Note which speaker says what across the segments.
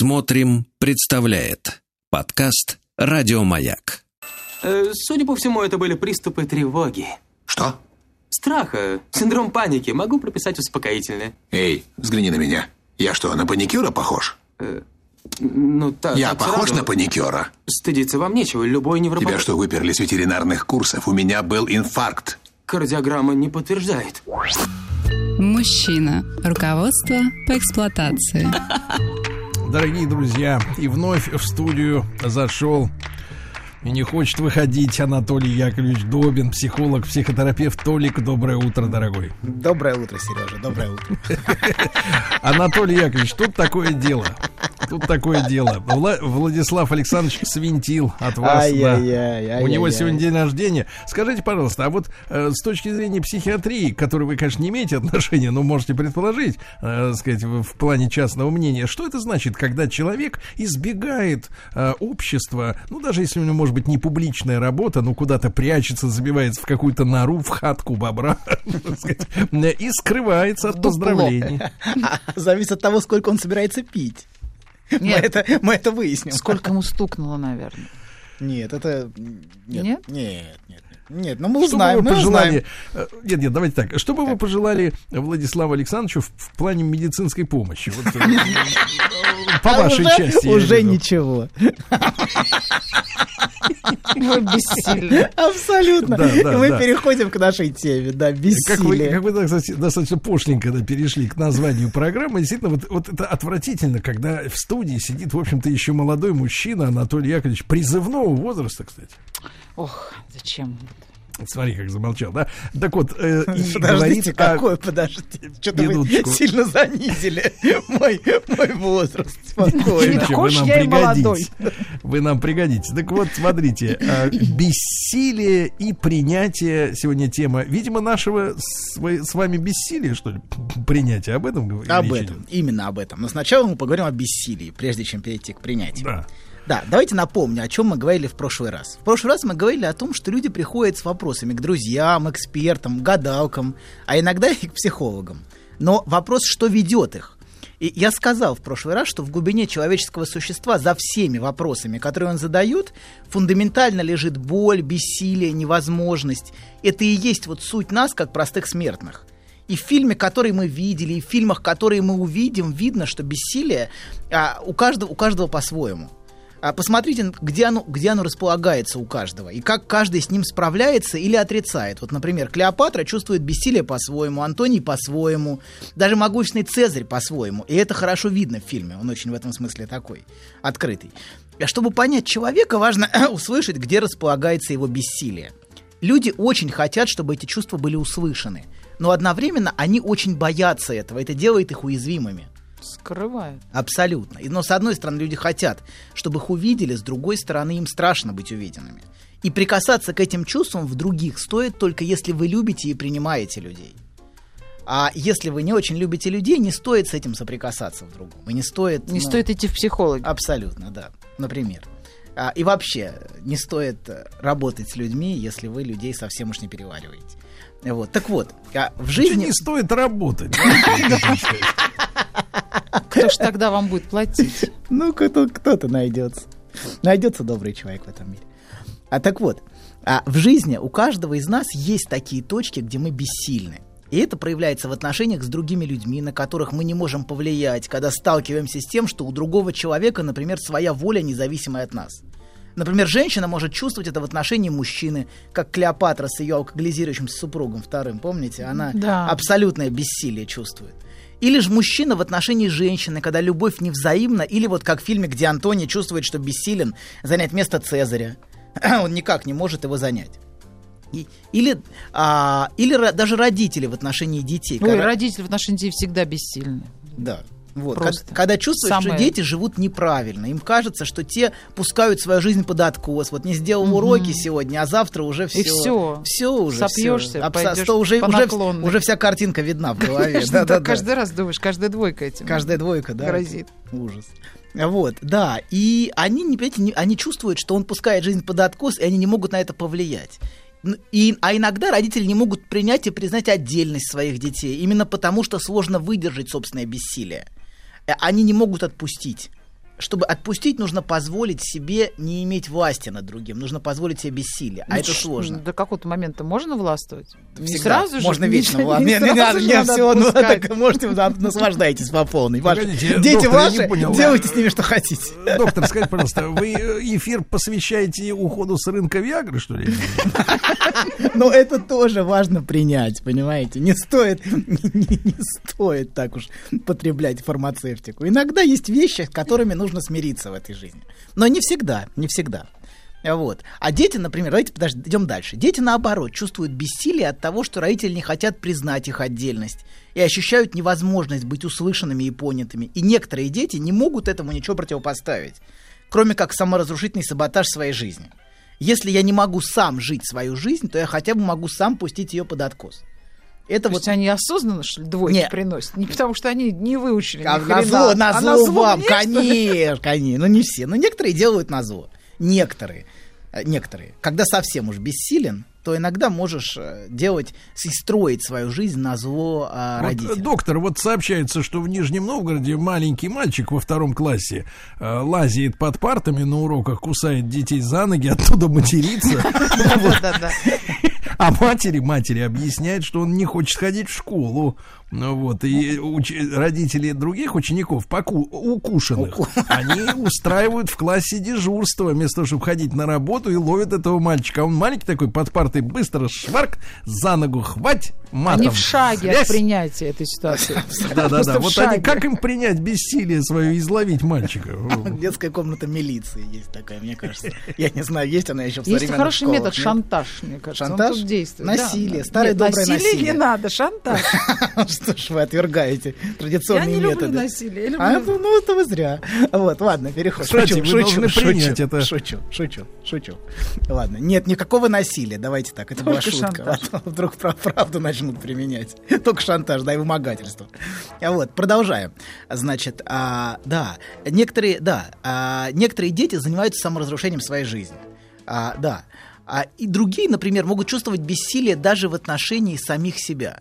Speaker 1: Смотрим, представляет подкаст Радиомаяк.
Speaker 2: Э, Судя по всему, это были приступы тревоги.
Speaker 3: Что?
Speaker 2: Страха, синдром паники. Могу прописать успокоительное.
Speaker 3: Эй, взгляни на меня. Я что, на паникюра похож?
Speaker 2: Ну, та-
Speaker 3: Я
Speaker 2: так
Speaker 3: похож
Speaker 2: сразу.
Speaker 3: на паникюра?
Speaker 2: Стыдиться вам нечего. Любой невропат...
Speaker 3: Тебя что, выперли с ветеринарных курсов? У меня был инфаркт.
Speaker 2: Кардиограмма не подтверждает.
Speaker 4: Мужчина. Руководство по эксплуатации.
Speaker 5: Дорогие друзья, и вновь в студию зашел и не хочет выходить Анатолий Яковлевич Добин, психолог, психотерапевт. Толик, доброе утро, дорогой.
Speaker 6: Доброе утро, Сережа, доброе утро.
Speaker 5: Анатолий Яковлевич, тут такое дело. Тут такое дело. Вла- Владислав Александрович свинтил от вас. да.
Speaker 6: Ай-яй-яй,
Speaker 5: У него сегодня день рождения. Скажите, пожалуйста, а вот э, с точки зрения психиатрии, к которой вы, конечно, не имеете отношения, но можете предположить, э, сказать, в, в плане частного мнения, что это значит, когда человек избегает э, общества, ну, даже если у него, может быть, не публичная работа, но куда-то прячется, забивается в какую-то нору, в хатку бобра, и скрывается от поздравлений.
Speaker 6: А, Зависит от того, сколько он собирается пить. Мы
Speaker 7: Нет.
Speaker 6: это, мы это выясним.
Speaker 7: Сколько ему стукнуло, наверное.
Speaker 6: Нет, это... Нет?
Speaker 7: Нет?
Speaker 6: Нет, нет. Нет, ну мы
Speaker 5: Что
Speaker 6: узнаем, мы
Speaker 5: пожелали...
Speaker 6: узнаем.
Speaker 5: э, Нет, нет, давайте так. Что бы вы пожелали Владиславу Александровичу в, в плане медицинской помощи? Вот, э, по
Speaker 6: А
Speaker 5: вашей
Speaker 6: уже-
Speaker 5: части.
Speaker 6: Уже ничего.
Speaker 7: Вы бессильны.
Speaker 6: Абсолютно.
Speaker 5: Да, да,
Speaker 6: мы
Speaker 5: да.
Speaker 6: переходим к нашей теме, да,
Speaker 5: Как вы,
Speaker 6: бессилие.
Speaker 5: как вы так, кстати, достаточно пошленько да, перешли к названию программы. Действительно, вот, вот это отвратительно, когда в студии сидит, в общем-то, еще молодой мужчина, Анатолий Яковлевич, призывного возраста, кстати.
Speaker 7: Ох, зачем?
Speaker 5: Смотри, как замолчал, да? Так вот, э, и
Speaker 6: Подождите,
Speaker 5: о-
Speaker 6: какой, подождите. Что-то вы сильно занизили мой, мой возраст. Спокойно.
Speaker 5: Ничего, вы нам
Speaker 7: я
Speaker 5: пригодитесь. Вы нам пригодитесь. Так вот, смотрите, э, бессилие и принятие сегодня тема, видимо, нашего с, с вами бессилия, что ли, принятия. Об этом говорите?
Speaker 6: Об этом, именно об этом. Но сначала мы поговорим о бессилии, прежде чем перейти к принятию.
Speaker 5: Да.
Speaker 6: Да, давайте напомню, о чем мы говорили в прошлый раз. В прошлый раз мы говорили о том, что люди приходят с вопросами к друзьям, экспертам, гадалкам, а иногда и к психологам. Но вопрос, что ведет их? И я сказал в прошлый раз, что в глубине человеческого существа за всеми вопросами, которые он задает, фундаментально лежит боль, бессилие, невозможность. Это и есть вот суть нас, как простых смертных. И в фильме, который мы видели, и в фильмах, которые мы увидим, видно, что бессилие а, у, каждого, у каждого по-своему. А посмотрите, где оно, где оно располагается у каждого, и как каждый с ним справляется или отрицает. Вот, например, Клеопатра чувствует бессилие по-своему, Антоний по-своему, даже могущественный Цезарь по-своему. И это хорошо видно в фильме, он очень в этом смысле такой, открытый. А чтобы понять человека, важно услышать, где располагается его бессилие. Люди очень хотят, чтобы эти чувства были услышаны, но одновременно они очень боятся этого, это делает их уязвимыми.
Speaker 7: Скрывают.
Speaker 6: Абсолютно. И, Но с одной стороны, люди хотят, чтобы их увидели, с другой стороны, им страшно быть увиденными. И прикасаться к этим чувствам в других стоит только если вы любите и принимаете людей. А если вы не очень любите людей, не стоит с этим соприкасаться в другом. И не стоит...
Speaker 7: Не
Speaker 6: ну,
Speaker 7: стоит идти в психологи.
Speaker 6: Абсолютно, да. Например. А, и вообще, не стоит э, работать с людьми, если вы людей совсем уж не перевариваете. Вот. Так вот, а в жизни...
Speaker 5: не стоит работать.
Speaker 7: Кто ж тогда вам будет платить?
Speaker 6: Ну, кто- кто-то найдется. Найдется добрый человек в этом мире. А так вот, а в жизни у каждого из нас есть такие точки, где мы бессильны. И это проявляется в отношениях с другими людьми, на которых мы не можем повлиять, когда сталкиваемся с тем, что у другого человека, например, своя воля, независимая от нас. Например, женщина может чувствовать это в отношении мужчины, как Клеопатра с ее алкоголизирующимся супругом вторым, помните? Она
Speaker 7: Да.
Speaker 6: абсолютное бессилие чувствует. Или же мужчина в отношении женщины, когда любовь невзаимна, или вот как в фильме, где Антоний чувствует, что бессилен занять место Цезаря. Он никак не может его занять. И- или а, или даже родители в отношении детей.
Speaker 7: Ой,
Speaker 6: Когда-
Speaker 7: родители в отношении детей всегда бессильны.
Speaker 6: да. Вот.
Speaker 7: Просто.
Speaker 6: Когда, когда чувствуют, что
Speaker 7: Самое-
Speaker 6: дети живут неправильно. Им кажется, что те пускают свою жизнь под откос. Вот не сделал уроки сегодня, а завтра уже все.
Speaker 7: И всё.
Speaker 6: Все уже.
Speaker 7: Сопьёшься,
Speaker 6: всё. Абсо- что уже, уже, уже вся картинка видна в голове.
Speaker 7: Каждый раз думаешь, каждая двойка этим.
Speaker 6: Каждая двойка, да.
Speaker 7: Грозит.
Speaker 6: Ужас. Вот, да. И они, не, понимаете, не- они чувствуют, что он пускает жизнь под откос, и они не могут на это повлиять. И, а иногда родители не могут принять и признать отдельность своих детей, именно потому что сложно выдержать собственное бессилие. Э, Они не могут отпустить чтобы отпустить, нужно позволить себе не иметь власти над другим. Нужно позволить себе бессилие. А
Speaker 7: Ну,
Speaker 6: это сложно.
Speaker 7: До какого-то момента можно властвовать? Не
Speaker 6: Всегда.
Speaker 7: сразу же.
Speaker 6: Можно
Speaker 7: не-
Speaker 6: вечно
Speaker 7: не
Speaker 6: властвовать. Не, не
Speaker 7: сразу
Speaker 6: надо,
Speaker 7: же
Speaker 6: не,
Speaker 7: надо
Speaker 6: все, ну, так можете, да, наслаждайтесь по полной. Ваши-
Speaker 5: Погодите,
Speaker 6: дети ваши,
Speaker 5: не понял.
Speaker 6: делайте с ними что хотите.
Speaker 5: Доктор, скажите, пожалуйста, вы э, эфир посвящаете уходу с рынка Виагры, что ли?
Speaker 6: Но это тоже важно принять, понимаете? Не стоит, не, не стоит так уж потреблять фармацевтику. Иногда есть вещи, с которыми нужно смириться в этой жизни. Но не всегда, не всегда. Вот. А дети, например, давайте подожди, дальше. Дети, наоборот, чувствуют бессилие от того, что родители не хотят признать их отдельность и ощущают невозможность быть услышанными и понятыми. И некоторые дети не могут этому ничего противопоставить, кроме как саморазрушительный саботаж своей жизни. Если я не могу сам жить свою жизнь, то я хотя бы могу сам пустить ее под откос. Это
Speaker 7: То
Speaker 6: вот
Speaker 7: есть они осознанно, что ли, двойки
Speaker 6: Не.
Speaker 7: приносят? Не потому, что они не выучили
Speaker 6: А
Speaker 7: ни
Speaker 6: на зло,
Speaker 7: а
Speaker 6: на зло
Speaker 7: зло
Speaker 6: вам, конечно, конечно. Ну, не все. Но некоторые делают на зло. Некоторые. Э, Некоторые. Когда совсем уж бессилен, то иногда можешь э, делать и строить свою жизнь на зло а,
Speaker 5: Вот, э,
Speaker 6: родителям.
Speaker 5: доктор, вот сообщается, что в Нижнем Новгороде маленький мальчик во втором классе э, лазит под партами на уроках, кусает детей за ноги, оттуда матерится.
Speaker 7: Да-да-да.
Speaker 5: А матери, матери объясняет, что он не хочет ходить в школу. Ну вот, и уч- родители других учеников, поку- укушенных, они устраивают в классе дежурство, вместо того, чтобы ходить на работу и ловят этого мальчика. А он маленький такой, под партой, быстро шварк, за ногу хвать, матом.
Speaker 7: Они в шаге
Speaker 5: связь.
Speaker 7: от принятия этой ситуации.
Speaker 5: Да-да-да, вот они, как им принять бессилие свое и изловить мальчика?
Speaker 6: Детская комната милиции есть такая, мне кажется. Я не знаю, есть она еще в
Speaker 7: Есть хороший метод шантаж, мне кажется.
Speaker 6: Шантаж?
Speaker 7: действует.
Speaker 6: Насилие, старое доброе
Speaker 7: насилие
Speaker 6: насилие.
Speaker 7: не надо, шантаж.
Speaker 6: Что ж вы отвергаете
Speaker 7: Я
Speaker 6: традиционные
Speaker 7: не люблю
Speaker 6: методы?
Speaker 7: насилие. я
Speaker 6: А,
Speaker 7: люблю-
Speaker 6: ну, ну, это вы зря. Вот, ладно, переход.
Speaker 5: Кстати,
Speaker 6: шучу,
Speaker 5: вы
Speaker 6: шучу,
Speaker 5: должны
Speaker 6: шучу,
Speaker 5: это.
Speaker 6: Шучу, шучу, шучу. Ладно, нет никакого насилия, давайте так, это была
Speaker 7: Только
Speaker 6: шутка.
Speaker 7: шантаж.
Speaker 6: А то вдруг про- правду начнут применять. Только шантаж, да, и вымогательство. А Вот, продолжаем. Значит, а, да, некоторые, да, а, некоторые дети занимаются саморазрушением своей жизни. А, да. А, и другие, например, могут чувствовать бессилие даже в отношении самих себя.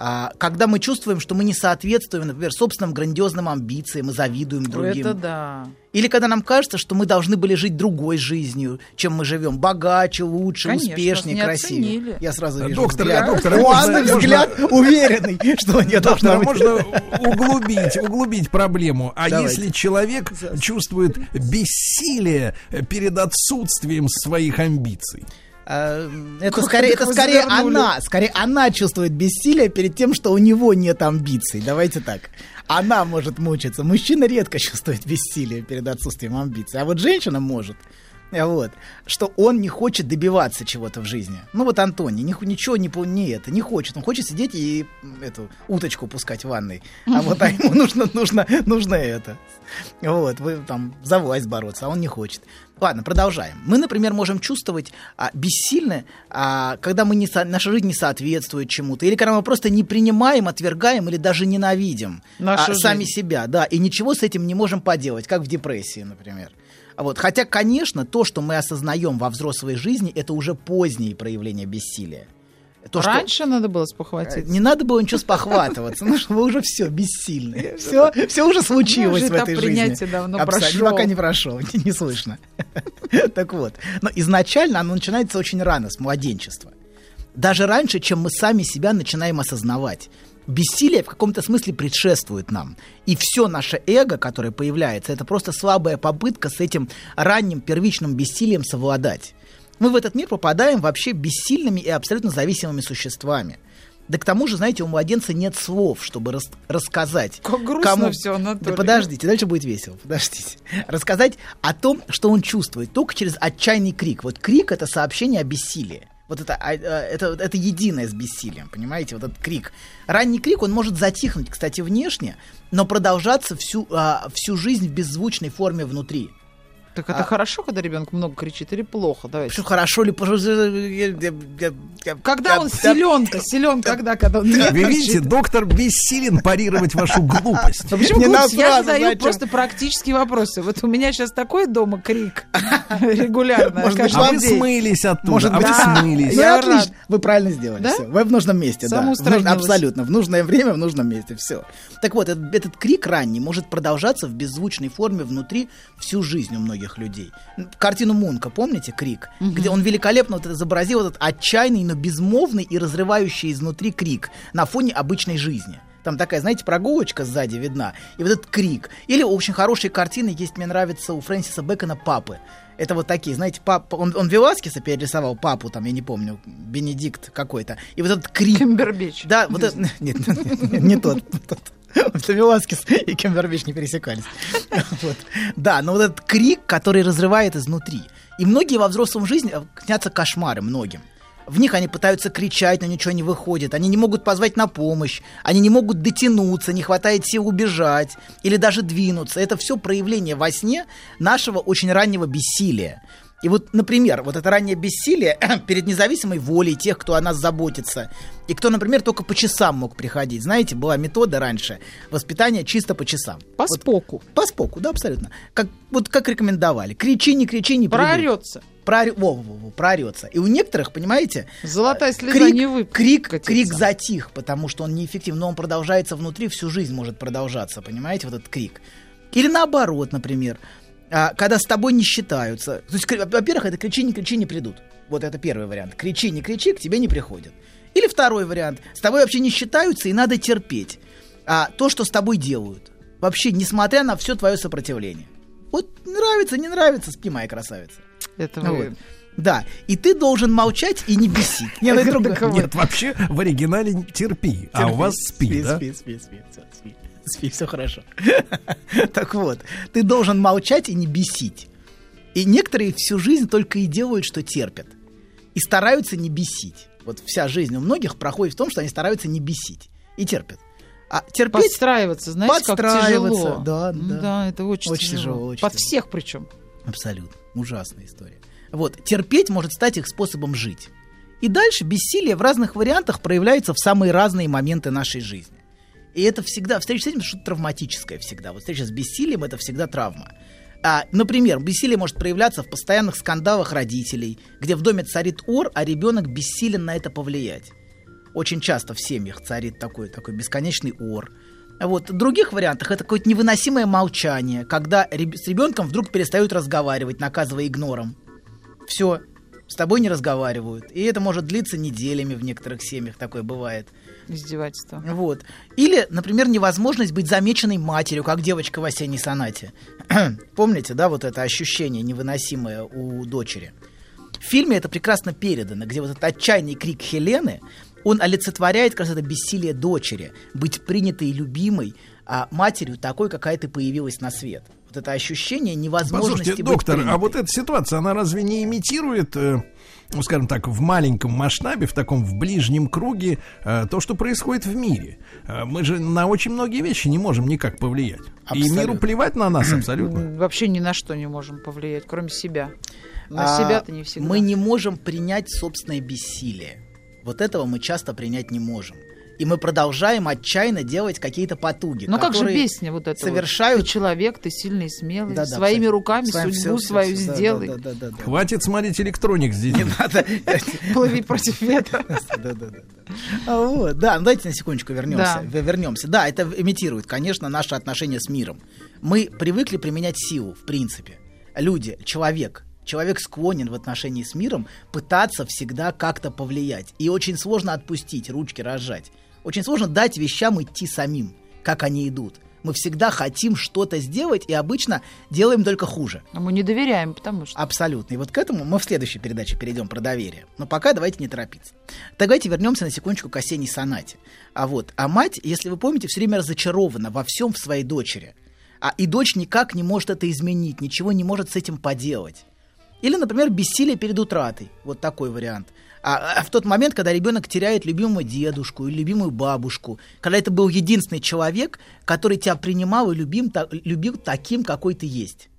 Speaker 6: А, когда мы чувствуем, что мы не соответствуем, например, собственным грандиозным амбициям и завидуем другим.
Speaker 7: Это да.
Speaker 6: Или когда нам кажется, что мы должны были жить другой жизнью, чем мы живем, богаче, лучше,
Speaker 7: Конечно,
Speaker 6: успешнее, красивее.
Speaker 7: оценили.
Speaker 6: Я сразу вижу
Speaker 5: Доктор,
Speaker 6: взгляд.
Speaker 5: доктор,
Speaker 6: У
Speaker 5: можно-
Speaker 6: Анны
Speaker 5: можно-
Speaker 6: взгляд уверенный, что не должна
Speaker 5: Доктор,
Speaker 6: быть.
Speaker 5: можно углубить, углубить проблему. А
Speaker 6: Давайте.
Speaker 5: если человек чувствует бессилие перед отсутствием своих амбиций?
Speaker 6: А, Это
Speaker 7: Как
Speaker 6: скорее, это скорее
Speaker 7: завернули?
Speaker 6: она, скорее она чувствует бессилие перед тем, что у него нет амбиций. Давайте так. Она может мучиться. Мужчина редко чувствует бессилие перед отсутствием амбиций, а вот женщина может. А Вот. Что он не хочет добиваться чего-то в жизни. Ну вот Антоний, ни, ничего не, не это, не хочет. Он хочет сидеть и эту уточку пускать в ванной. А вот а ему нужно, нужно, нужно это. Вот, вы там за власть бороться, а он не хочет. Ладно, продолжаем. Мы, например, можем чувствовать а, бессильно, а, когда мы не со- наша жизнь не соответствует чему-то, или когда мы просто не принимаем, отвергаем или даже ненавидим
Speaker 7: Нашу
Speaker 6: а, сами себя, да, и ничего с этим не можем поделать, как в депрессии, например. Вот. Хотя, конечно, то, что мы осознаем во взрослой жизни, это уже поздние проявления бессилия. То, что-
Speaker 7: Раньше надо было
Speaker 6: Э,
Speaker 7: спохватиться.
Speaker 6: не надо было ничего спохватываться, ну что вы уже все бессильны. Все, все уже случилось
Speaker 7: уже
Speaker 6: в этой жизни.
Speaker 7: давно
Speaker 6: Абсолютно,
Speaker 7: прошел.
Speaker 6: Пока не прошел, не, не слышно. Так вот, но изначально оно начинается очень рано, с младенчества. Даже раньше, чем мы сами себя начинаем осознавать. Бессилие в каком-то смысле предшествует нам. И все наше эго, которое появляется, это просто слабая попытка с этим ранним первичным бессилием совладать. Мы в этот мир попадаем вообще бессильными и абсолютно зависимыми существами. Да к тому же, знаете, у младенца нет слов, чтобы рас- рассказать.
Speaker 7: Как грустно
Speaker 6: кому-
Speaker 7: всё, Анатолий.
Speaker 6: Да подождите, дальше будет весело, подождите. Рассказать о том, что он чувствует, только через отчаянный крик. Вот крик — это сообщение о бессилии. Вот это, а, а, это, это единое с бессилием, понимаете, вот этот крик. Ранний крик, он может затихнуть, кстати, внешне, но продолжаться всю, а, всю жизнь в беззвучной форме внутри.
Speaker 7: Так это хорошо, когда ребенок много кричит, или плохо? Давайте.
Speaker 6: Что хорошо ли...
Speaker 7: Когда он силен-то, силен когда, когда он не
Speaker 5: Вы видите, доктор бессилен парировать вашу глупость.
Speaker 7: Ну, почему глупость? Я задаю просто практические вопросы. Вот у меня сейчас такой дома крик регулярно.
Speaker 6: Может быть,
Speaker 5: А
Speaker 7: день.
Speaker 5: смылись оттуда,
Speaker 6: Может
Speaker 5: а
Speaker 6: быть,
Speaker 5: смылись.
Speaker 6: Ну,
Speaker 7: Я
Speaker 6: отлично.
Speaker 7: рад.
Speaker 6: Вы правильно сделали. Вы в нужном месте. Абсолютно. В нужное время, в нужном месте. Все. Так вот, этот крик ранний может продолжаться в беззвучной форме внутри всю жизнь у многих людей. Картину Мунка, помните, крик? Где он великолепно вот изобразил этот отчаянный, но безмолвный и разрывающий изнутри крик на фоне обычной жизни. Там такая, знаете, прогулочка сзади видна. И вот этот крик. Или очень хорошие картины есть, мне нравится, у Фрэнсиса Бэкона «Папы». Это вот такие, знаете, пап, он, он Веласкеса перерисовал папу, там, я не помню, Бенедикт какой-то. И вот этот крик.
Speaker 7: Кембербич.
Speaker 6: Да, вот это... Нет, нет, нет, не тот. Веласкес и Кембербич не пересекались. Вот. Да, но вот этот крик, который разрывает изнутри. И многие во взрослом жизни э, снятся кошмары многим. В них они пытаются кричать, но ничего не выходит. Они не могут позвать на помощь. Они не могут дотянуться, не хватает сил убежать или даже двинуться. Это все проявление во сне нашего очень раннего бессилия. И вот, например, вот это раннее бессилие перед независимой волей тех, кто о нас заботится, и кто, например, только по часам мог приходить. Знаете, была метода раньше воспитания чисто по часам.
Speaker 7: По
Speaker 6: Вот
Speaker 7: споку.
Speaker 6: по споку, да, абсолютно. Как, вот как рекомендовали. Кричи, не кричи, не придут.
Speaker 7: Проорется.
Speaker 6: Проорё- во, во, во, проорется. И у некоторых, понимаете,
Speaker 7: Золотая слеза
Speaker 6: крик,
Speaker 7: не вы.
Speaker 6: крик, крик затих, потому что он неэффективен, но он продолжается внутри, всю жизнь может продолжаться, понимаете, вот этот крик. Или наоборот, например, когда с тобой не считаются. То есть, во-первых, это кричи, не кричи, не придут. Вот это первый вариант. Кричи, не кричи, к тебе не приходят. Или второй вариант. С тобой вообще не считаются, и надо терпеть. А то, что с тобой делают. Вообще, несмотря на все твое сопротивление. Вот нравится, не нравится, спи, моя красавица.
Speaker 7: Это
Speaker 6: Вот.
Speaker 7: вы.
Speaker 6: Да, и ты должен молчать и не бесить. Не, ну это другое.
Speaker 7: Так вот.
Speaker 5: Нет, вообще в оригинале терпи, а у вас спи, да?
Speaker 6: Спи, спи, спи, спи, спи, все хорошо. Так вот, ты должен молчать и не бесить. И некоторые всю жизнь только и делают, что терпят. И стараются не бесить. Вот вся жизнь у многих проходит в том, что они стараются не бесить. И терпят. А терпеть...
Speaker 7: Подстраиваться, знаете, как
Speaker 6: Подстраиваться,
Speaker 7: тяжело.
Speaker 6: да, да.
Speaker 7: Да, это очень,
Speaker 6: Очень
Speaker 7: тяжело.
Speaker 6: тяжело, очень
Speaker 7: Под
Speaker 6: тяжело.
Speaker 7: всех причем.
Speaker 6: Абсолютно. Ужасная история. Вот. Терпеть может стать их способом жить. И дальше бессилие в разных вариантах проявляется в самые разные моменты нашей жизни. И это всегда, встреча с этим что-то травматическое всегда. Вот встреча с бессилием это всегда травма. А, например, бессилие может проявляться в постоянных скандалах родителей, где в доме царит ор, а ребенок бессилен на это повлиять. Очень часто в семьях царит такой, такой бесконечный ор. Вот. В других вариантах это какое-то невыносимое молчание, когда с ребенком вдруг перестают разговаривать, наказывая игнором. Все, с тобой не разговаривают. И это может длиться неделями в некоторых семьях, такое бывает.
Speaker 7: Издевательство.
Speaker 6: Вот. Или, например, невозможность быть замеченной матерью, как девочка в осенней сонате. Помните, да, вот это ощущение невыносимое у дочери? В фильме это прекрасно передано, где вот этот отчаянный крик Хелены, он олицетворяет как раз это бессилие дочери, быть принятой и любимой, а матерью такой, какая ты появилась на свет. Вот это ощущение невозможности
Speaker 5: Послушайте,
Speaker 6: быть
Speaker 5: доктор, а
Speaker 6: принятой.
Speaker 5: вот эта ситуация, она разве не имитирует, э, ну, скажем так, в маленьком масштабе, в таком в ближнем круге, э, то, что происходит в мире? Э, мы же на очень многие вещи не можем никак повлиять. И
Speaker 6: Абсолютно.
Speaker 5: миру плевать на нас абсолютно.
Speaker 7: Вообще ни на что не можем повлиять, кроме себя. На
Speaker 6: А,
Speaker 7: себя-то не всегда.
Speaker 6: Мы не можем принять собственное бессилие. Вот этого мы часто принять не можем. И мы продолжаем отчаянно делать какие-то потуги.
Speaker 7: Ну как же песня вот эта
Speaker 6: совершают-
Speaker 7: вот? Ты человек, ты сильный и смелый.
Speaker 6: Да-да,
Speaker 7: Своими
Speaker 6: абсолютно.
Speaker 7: руками
Speaker 6: С вами
Speaker 7: судьбу
Speaker 6: всё-
Speaker 7: свою
Speaker 6: да,
Speaker 7: сделай.
Speaker 6: да, да, да, да.
Speaker 5: Хватит смотреть электроник с детьми.
Speaker 6: Надо-
Speaker 7: Плыви против ветра.
Speaker 6: Да, да, да, да. Вот, да, ну давайте на секундочку вернемся.
Speaker 7: Да.
Speaker 6: Вернемся. Да, это имитирует, конечно, наши отношения с миром. Мы привыкли применять силу, в принципе. Люди, человек, человек склонен в отношении с миром пытаться всегда как-то повлиять. И очень сложно отпустить, ручки разжать. Очень сложно дать вещам идти самим, как они идут. Мы всегда хотим что-то сделать и обычно делаем только хуже.
Speaker 7: А мы не доверяем, потому что...
Speaker 6: Абсолютно. И вот к этому мы в следующей передаче перейдем про доверие. Но пока давайте не торопиться. Давайте вернемся на секундочку к осенней сонате. А вот, а мать, если вы помните, все время разочарована во всем в своей дочери. А и дочь никак не может это изменить, ничего не может с этим поделать. Или, например, бессилие перед утратой. Вот такой вариант. А, а в тот момент, когда ребенок теряет любимого дедушку или любимую бабушку, когда это был единственный человек, который тебя принимал и любим, та- любил таким, какой ты есть.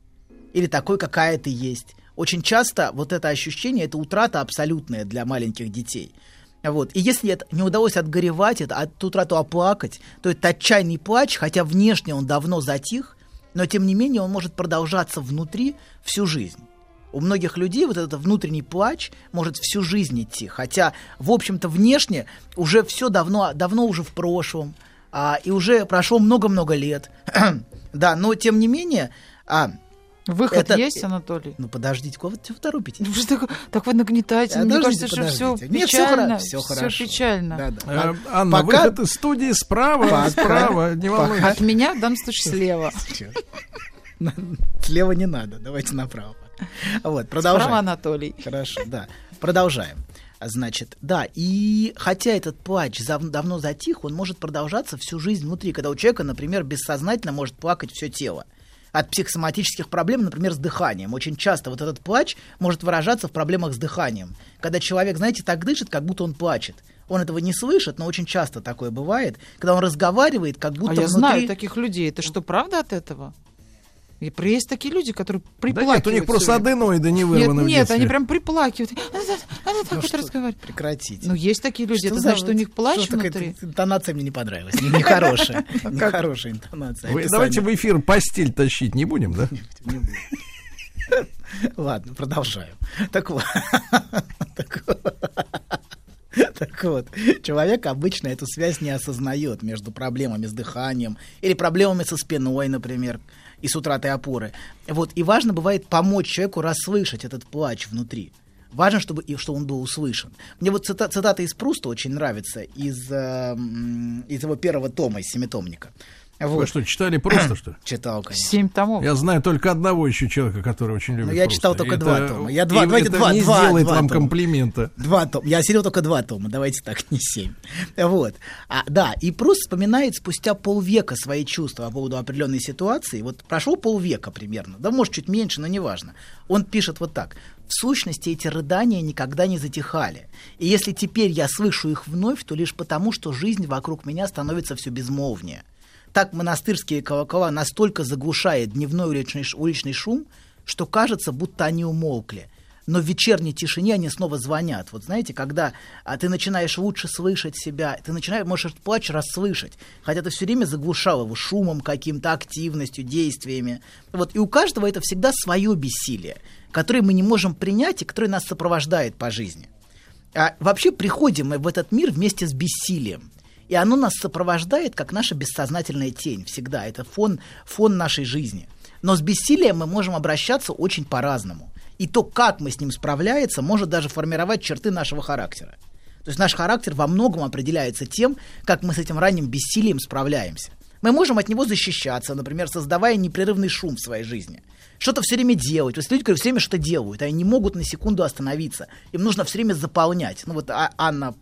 Speaker 6: или такой, какая ты есть. Очень часто вот это ощущение, это утрата абсолютная для маленьких детей. Вот. И если это не удалось отгоревать, это, эту утрату оплакать, то это отчаянный плач, хотя внешне он давно затих, но тем не менее он может продолжаться внутри всю жизнь. У многих людей вот этот внутренний плач может всю жизнь идти, хотя, в общем-то, внешне уже все давно, давно уже в прошлом, а, и уже прошло много-много лет. да, но тем не менее, а,
Speaker 7: Выход
Speaker 6: Это-
Speaker 7: есть, Анатолий?
Speaker 6: ну подождите, кого вы чего торопитесь?
Speaker 7: Ну, что так, так вы нагнетаете. Мне
Speaker 6: Подождите,
Speaker 7: кажется, что все.
Speaker 6: Нет, хоро-
Speaker 7: печально.
Speaker 6: всё
Speaker 7: Всё
Speaker 6: хорошо.
Speaker 7: печально.
Speaker 6: Да, да.
Speaker 5: Э,
Speaker 6: А-
Speaker 5: Анна,
Speaker 6: пока-
Speaker 5: выход из студии справа,
Speaker 6: Пока-
Speaker 5: справа, не волнуйтесь.
Speaker 7: От меня в данном случае слева.
Speaker 6: Слева не надо, давайте направо. Вот,
Speaker 7: Справа
Speaker 6: продолжаем.
Speaker 7: Анатолий.
Speaker 6: Хорошо, да. Продолжаем. Значит, да, и хотя этот плач давно затих, он может продолжаться всю жизнь внутри, когда у человека, например, бессознательно может плакать все тело. От психосоматических проблем, например, с дыханием. Очень часто вот этот плач может выражаться в проблемах с дыханием. Когда человек, знаете, так дышит, как будто он плачет. Он этого не слышит, но очень часто такое бывает, когда он разговаривает, как будто
Speaker 7: А я
Speaker 6: внутри...
Speaker 7: знаю таких людей. Это что, правда от этого? И есть такие люди, которые
Speaker 5: Да
Speaker 7: приплакивают.
Speaker 5: нет, у них просто аденоиды не
Speaker 7: Нет,
Speaker 5: вырваны
Speaker 7: нет,
Speaker 5: детстве.
Speaker 7: они прям приплакивают. Она так
Speaker 6: Ну
Speaker 7: вот
Speaker 6: что,
Speaker 7: разговаривает.
Speaker 6: Прекратите.
Speaker 7: Ну, есть такие люди. Это значит, что у них плач внутри.
Speaker 6: Интонация мне не понравилась. не- Нехорошая. Нехорошая интонация.
Speaker 5: Давайте в эфир постель тащить не будем, да?
Speaker 6: Ладно, продолжаем. Так вот. Так вот, человек обычно эту связь не осознает между проблемами с дыханием или проблемами со спиной, например, и с утратой опоры. Вот, и важно бывает помочь человеку расслышать этот плач внутри. Важно, чтобы, и, чтобы он был услышан. Мне вот цита- цитата из Пруста очень нравится, из, э, из его первого тома, из семитомника.
Speaker 5: Вы
Speaker 6: Вот,
Speaker 5: что, читали просто, что ли?
Speaker 6: читал, конечно.
Speaker 7: Семь томов.
Speaker 5: Я знаю только одного еще человека, который очень любит
Speaker 6: Ну, я
Speaker 5: Пруста.
Speaker 6: читал только
Speaker 5: Это-
Speaker 6: два тома. Я два-
Speaker 5: и
Speaker 6: давайте
Speaker 5: это
Speaker 6: два-
Speaker 5: не
Speaker 6: два-
Speaker 5: сделает
Speaker 6: два
Speaker 5: вам
Speaker 6: тома.
Speaker 5: комплимента.
Speaker 6: Два тома. Я осилил только два тома, давайте так, не семь. Вот. А, да, и Пруст вспоминает спустя полвека свои чувства по поводу определенной ситуации. Вот прошло полвека примерно, да, может, чуть меньше, но неважно. Он пишет вот так. В сущности, эти рыдания никогда не затихали. И если теперь я слышу их вновь, то лишь потому, что жизнь вокруг меня становится все безмолвнее. Так монастырские колокола настолько заглушает дневной уличный, уличный шум, что кажется, будто они умолкли. Но в вечерней тишине они снова звонят. Вот знаете, когда а, ты начинаешь лучше слышать себя, ты начинаешь, можешь плач расслышать, хотя ты все время заглушал его шумом каким-то, активностью, действиями. Вот, и у каждого это всегда свое бессилие, которое мы не можем принять и которое нас сопровождает по жизни. А вообще приходим мы в этот мир вместе с бессилием. И оно нас сопровождает, как наша бессознательная тень всегда. Это фон, фон нашей жизни. Но с бессилием мы можем обращаться очень по-разному. И то, как мы с ним справляется, может даже формировать черты нашего характера. То есть наш характер во многом определяется тем, как мы с этим ранним бессилием справляемся. Мы можем от него защищаться, например, создавая непрерывный шум в своей жизни. Что-то все время делать. То есть люди, которые все время что-то делают, они не могут на секунду остановиться. Им нужно все время заполнять. Ну вот А- Анна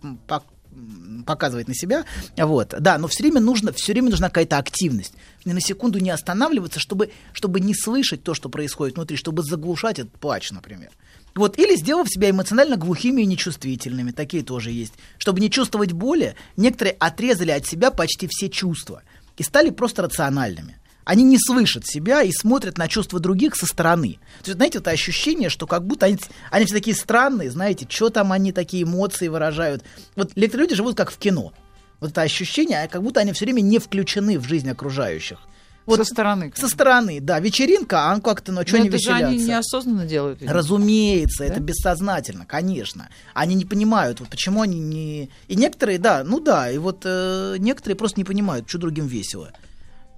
Speaker 6: показывает на себя. Вот, да, но все время нужно, все время нужна какая-то активность. Ни на секунду не останавливаться, чтобы, чтобы не слышать то, что происходит внутри, чтобы заглушать этот плач, например. Вот, или сделав себя эмоционально глухими и нечувствительными, такие тоже есть. Чтобы не чувствовать боли, некоторые отрезали от себя почти все чувства и стали просто рациональными. Они не слышат себя и смотрят на чувства других со стороны. То есть, знаете, это ощущение, что как будто они, они все такие странные, знаете, что там они такие эмоции выражают. Вот люди живут как в кино. Вот это ощущение, а как будто они все время не включены в жизнь окружающих. Вот
Speaker 7: Со стороны.
Speaker 6: Со стороны, да. Вечеринка, а как-то, ну, что
Speaker 7: Но
Speaker 6: не
Speaker 7: это же
Speaker 6: веселятся?
Speaker 7: они неосознанно делают. видимо.
Speaker 6: Разумеется, это
Speaker 7: Да?
Speaker 6: бессознательно, конечно. Они не понимают, вот почему они не... И некоторые, да, ну да, и вот э, некоторые просто не понимают, что другим весело.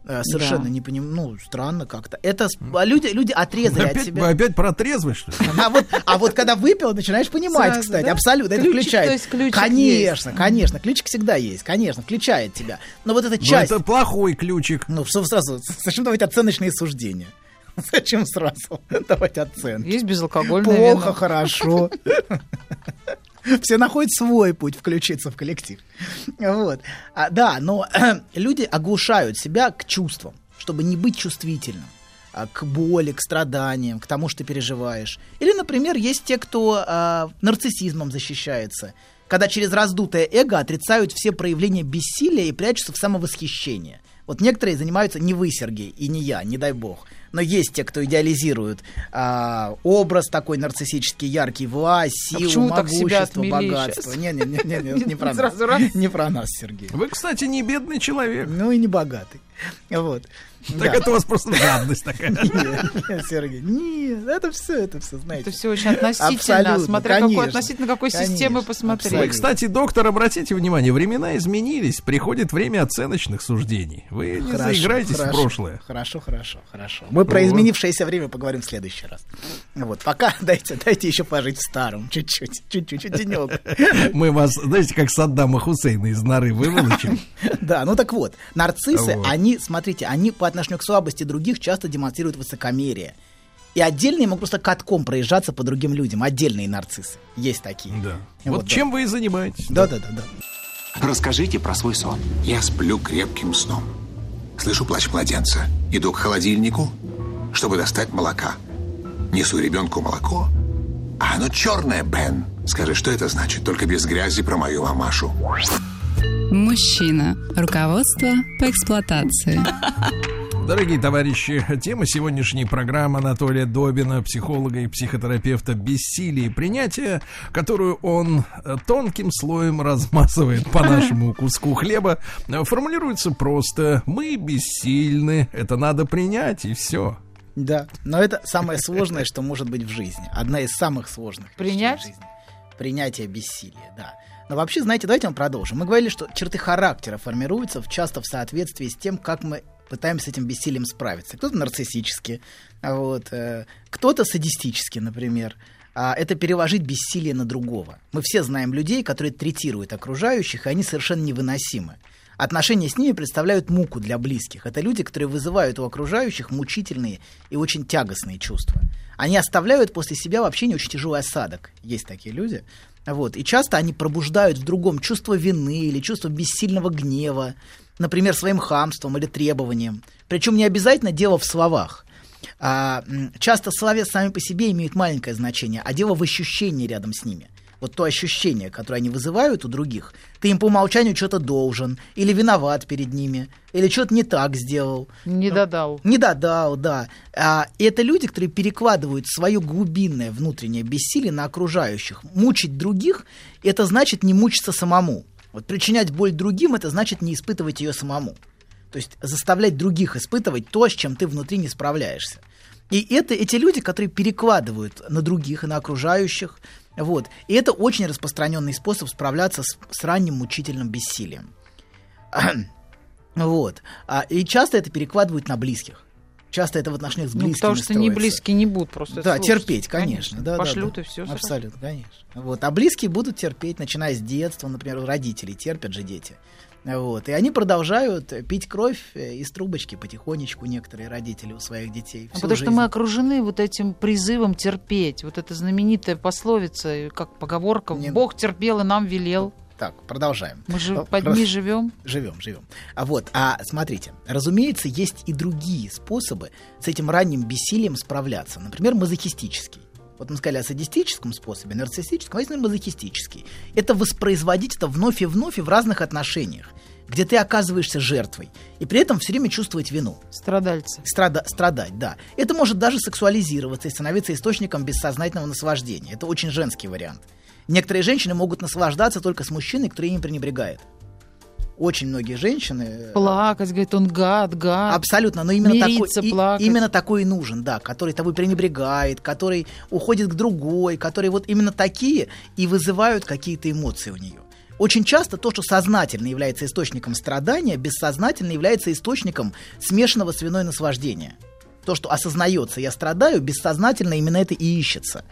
Speaker 6: Э, совершенно
Speaker 7: Да.
Speaker 6: не понимаю, ну, странно как-то. Это а люди, люди отрезали от
Speaker 5: Опять,
Speaker 6: себя.
Speaker 5: вы опять про трезвость, что ли?
Speaker 6: А вот, а вот когда выпил, начинаешь понимать,
Speaker 7: Сразу,
Speaker 6: кстати,
Speaker 7: да?
Speaker 6: абсолютно, это
Speaker 7: Ключик,
Speaker 6: включает.
Speaker 7: то есть ключик
Speaker 6: конечно,
Speaker 7: есть.
Speaker 6: конечно, ключик всегда есть, конечно, включает тебя. Но вот эта
Speaker 5: Ну,
Speaker 6: часть...
Speaker 5: это плохой ключик.
Speaker 6: Ну, что сразу, зачем давать оценочные суждения? Зачем сразу давать оценки?
Speaker 7: Есть безалкогольное
Speaker 6: Плохо,
Speaker 7: вино.
Speaker 6: хорошо. Все находят свой путь включиться в коллектив. Вот. А, да, но люди оглушают себя к чувствам, чтобы не быть чувствительным а, к боли, к страданиям, к тому, что ты переживаешь. Или, например, есть те, кто а, нарциссизмом защищается, когда через раздутое эго отрицают все проявления бессилия и прячутся в самовосхищение. Вот некоторые занимаются не вы, Сергей, и не я, не дай бог. Но есть те, кто идеализирует а, образ такой нарциссический, яркий, власть, силу,
Speaker 7: А почему
Speaker 6: могущество, богатство. Не-не-не, не про нас. Не про нас, Сергей.
Speaker 5: Вы, кстати, не бедный человек.
Speaker 6: Ну и не богатый. Вот.
Speaker 5: Так это у вас просто жадность такая.
Speaker 6: Нет, нет, Сергей, нет, это все, это все, знаете.
Speaker 7: Это все очень относительно,
Speaker 6: Абсолютно,
Speaker 7: смотря какой,
Speaker 6: конечно,
Speaker 7: относительно какой
Speaker 6: конечно,
Speaker 7: системы посмотреть.
Speaker 5: Вы,
Speaker 6: абсолютно.
Speaker 5: кстати, доктор, обратите внимание, времена изменились, приходит время оценочных суждений. Вы не
Speaker 6: Хорошо,
Speaker 5: заиграетесь в
Speaker 6: хорошо,
Speaker 5: прошлое.
Speaker 6: Хорошо, хорошо, хорошо. Мы про
Speaker 5: Вот.
Speaker 6: изменившееся время поговорим в следующий раз. Вот, пока дайте, дайте еще пожить в старом, чуть-чуть, чуть-чуть, денек.
Speaker 5: Мы вас, знаете, как Саддама Хусейна из норы выволочим.
Speaker 6: Да, ну так вот, нарциссы, они, смотрите, они по отношению к слабости других часто демонстрируют высокомерие. И отдельные могут просто катком проезжаться по другим людям. Отдельные нарциссы. Есть такие.
Speaker 5: Да.
Speaker 6: Вот,
Speaker 5: Вот
Speaker 6: да.
Speaker 5: чем вы и занимаетесь.
Speaker 6: Да, да, да, да.
Speaker 2: Расскажите про свой сон.
Speaker 3: Я сплю крепким сном. Слышу плач младенца. Иду к холодильнику, чтобы достать молока. Несу ребенку молоко. А оно черное, Бен. Скажи, что это значит? Только без грязи про мою мамашу.
Speaker 4: Мужчина. Руководство по эксплуатации.
Speaker 5: Дорогие товарищи, тема сегодняшней программы Анатолия Добина, психолога и психотерапевта «Бессилие принятия», которую он э, тонким слоем размазывает по нашему куску хлеба, э, формулируется просто «Мы бессильны, это надо принять, и все».
Speaker 6: Да, но это самое сложное, что может быть в жизни. Одна из самых сложных
Speaker 7: Принять?
Speaker 6: в жизни. Принятие бессилия, да. Но вообще, знаете, давайте мы продолжим. Мы говорили, что черты характера формируются часто в соответствии с тем, как мы пытаемся с этим бессилием справиться. Кто-то нарциссически, а вот, э, кто-то садистически, например. А это переложить бессилие на другого. Мы все знаем людей, которые третируют окружающих, и они совершенно невыносимы. Отношения с ними представляют муку для близких. Это люди, которые вызывают у окружающих мучительные и очень тягостные чувства. Они оставляют после себя в общении очень тяжелый осадок. Есть такие люди. Вот. И часто они пробуждают в другом чувство вины или чувство бессильного гнева, например, своим хамством или требованием. Причем не обязательно дело в словах. А, часто слова сами по себе имеют маленькое значение, а дело в ощущении рядом с ними. Вот то ощущение, которое они вызывают у других, ты им по умолчанию что-то должен, или виноват перед ними, или что-то не так сделал.
Speaker 7: Не додал.
Speaker 6: Не додал, да. А, и это люди, которые перекладывают свое глубинное внутреннее бессилие на окружающих. Мучить других – это значит не мучиться самому. Вот причинять боль другим – это значит не испытывать ее самому. То есть заставлять других испытывать то, с чем ты внутри не справляешься. И это эти люди, которые перекладывают на других и на окружающих. Вот. И это очень распространенный способ справляться с, с ранним мучительным бессилием. Вот. А, и часто это перекладывают на близких. Часто это в отношениях с
Speaker 7: Ну,
Speaker 6: близкими
Speaker 7: потому что не
Speaker 6: строится.
Speaker 7: близкие не будут просто
Speaker 6: Да,
Speaker 7: слушать.
Speaker 6: терпеть, конечно. Да, да,
Speaker 7: Пошлют
Speaker 6: да.
Speaker 7: и все.
Speaker 6: Абсолютно, конечно. Вот. А близкие будут терпеть, начиная с детства, например, у родителей терпят же дети. Вот. И они продолжают пить кровь э, из трубочки потихонечку, некоторые родители у своих детей.
Speaker 7: А потому что
Speaker 6: жизнь.
Speaker 7: мы окружены вот этим призывом терпеть. Вот эта знаменитая пословица, э, как поговорка,
Speaker 6: Не-
Speaker 7: Бог терпел и нам велел.
Speaker 6: Так, продолжаем.
Speaker 7: Мы же
Speaker 6: Ну,
Speaker 7: под ней живем.
Speaker 6: Живем, живем. А вот, а смотрите, разумеется, есть и другие способы с этим ранним бессилием справляться. Например, мазохистический. Вот мы сказали о садистическом способе, нарциссическом, а есть, мазохистический. Это воспроизводить это вновь и вновь и в разных отношениях, где ты оказываешься жертвой, и при этом все время чувствовать вину.
Speaker 7: Страдальцы.
Speaker 6: Страда- страдать, да. Это может даже сексуализироваться и становиться источником бессознательного наслаждения. Это очень женский вариант. Некоторые женщины могут наслаждаться только с мужчиной, который ими пренебрегает. Очень многие женщины... э,
Speaker 7: Плакать, говорит, он гад, гад.
Speaker 6: Абсолютно, но именно такой,
Speaker 7: Мириться,
Speaker 6: и-
Speaker 7: плакать.
Speaker 6: именно такой и нужен, да, который тобой пренебрегает, который уходит к другой, которые вот именно такие и вызывают какие-то эмоции у нее. Очень часто то, что сознательно является источником страдания, бессознательно является источником смешанного с виной наслаждения. То, что осознается, я страдаю, бессознательно именно это и ищется.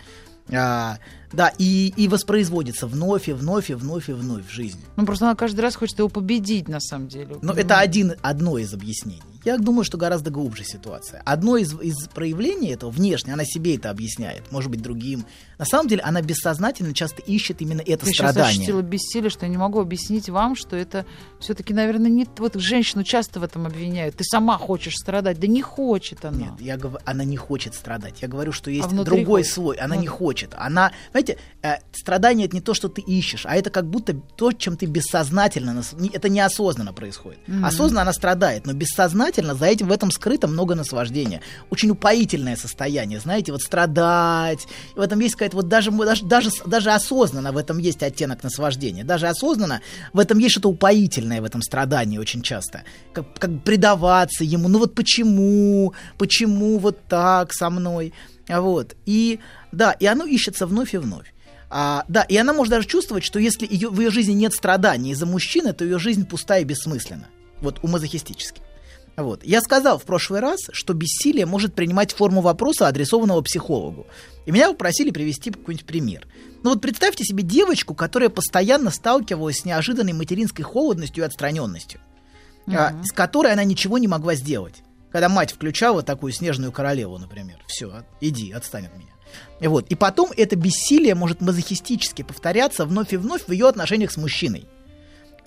Speaker 6: А, да, и, и воспроизводится вновь и вновь и вновь и вновь в жизни.
Speaker 7: Ну, просто она каждый раз хочет его победить, на самом деле.
Speaker 6: Но это один, одно из объяснений. Я думаю, что гораздо глубже ситуация. Одно из, из проявлений этого, внешне, она себе это объясняет, может быть, другим. На самом деле, она бессознательно часто ищет именно это
Speaker 7: Я
Speaker 6: страдание.
Speaker 7: ощутила бессилие, что я не могу объяснить вам, что это все-таки, наверное, не... Вот женщину часто в этом обвиняют. Ты сама хочешь страдать. Да не хочет она.
Speaker 6: Нет, я говорю, она не хочет страдать. Я говорю, что есть
Speaker 7: А
Speaker 6: другой
Speaker 7: хочет.
Speaker 6: слой. Она
Speaker 7: Ну
Speaker 6: не хочет. Она, Знаете, э, страдание это не то, что ты ищешь, а это как будто то, чем ты бессознательно, это неосознанно происходит. Осознанно она страдает, но бессознательно за этим в этом скрыто много наслаждения. Очень упоительное состояние, знаете, вот страдать. И в этом есть какая-то вот даже, даже, даже, даже осознанно в этом есть оттенок наслаждения. Даже осознанно в этом есть что-то упоительное в этом страдании очень часто. Как, как предаваться ему. Ну вот почему? Почему вот так со мной? Вот. И да, и оно ищется вновь и вновь. А, да, и она может даже чувствовать, что если ее, в ее жизни нет страданий из-за мужчины, то ее жизнь пустая и бессмысленна. Вот у мазохистически. Вот. Я сказал в прошлый раз, что бессилие может принимать форму вопроса, адресованного психологу. И меня попросили привести какой-нибудь пример. Ну вот представьте себе девочку, которая постоянно сталкивалась с неожиданной материнской холодностью и отстраненностью, а, с которой она ничего не могла сделать. Когда мать включала такую снежную королеву, например, все, иди, отстань от меня. И Вот. И потом это бессилие может мазохистически повторяться вновь и вновь в ее отношениях с мужчиной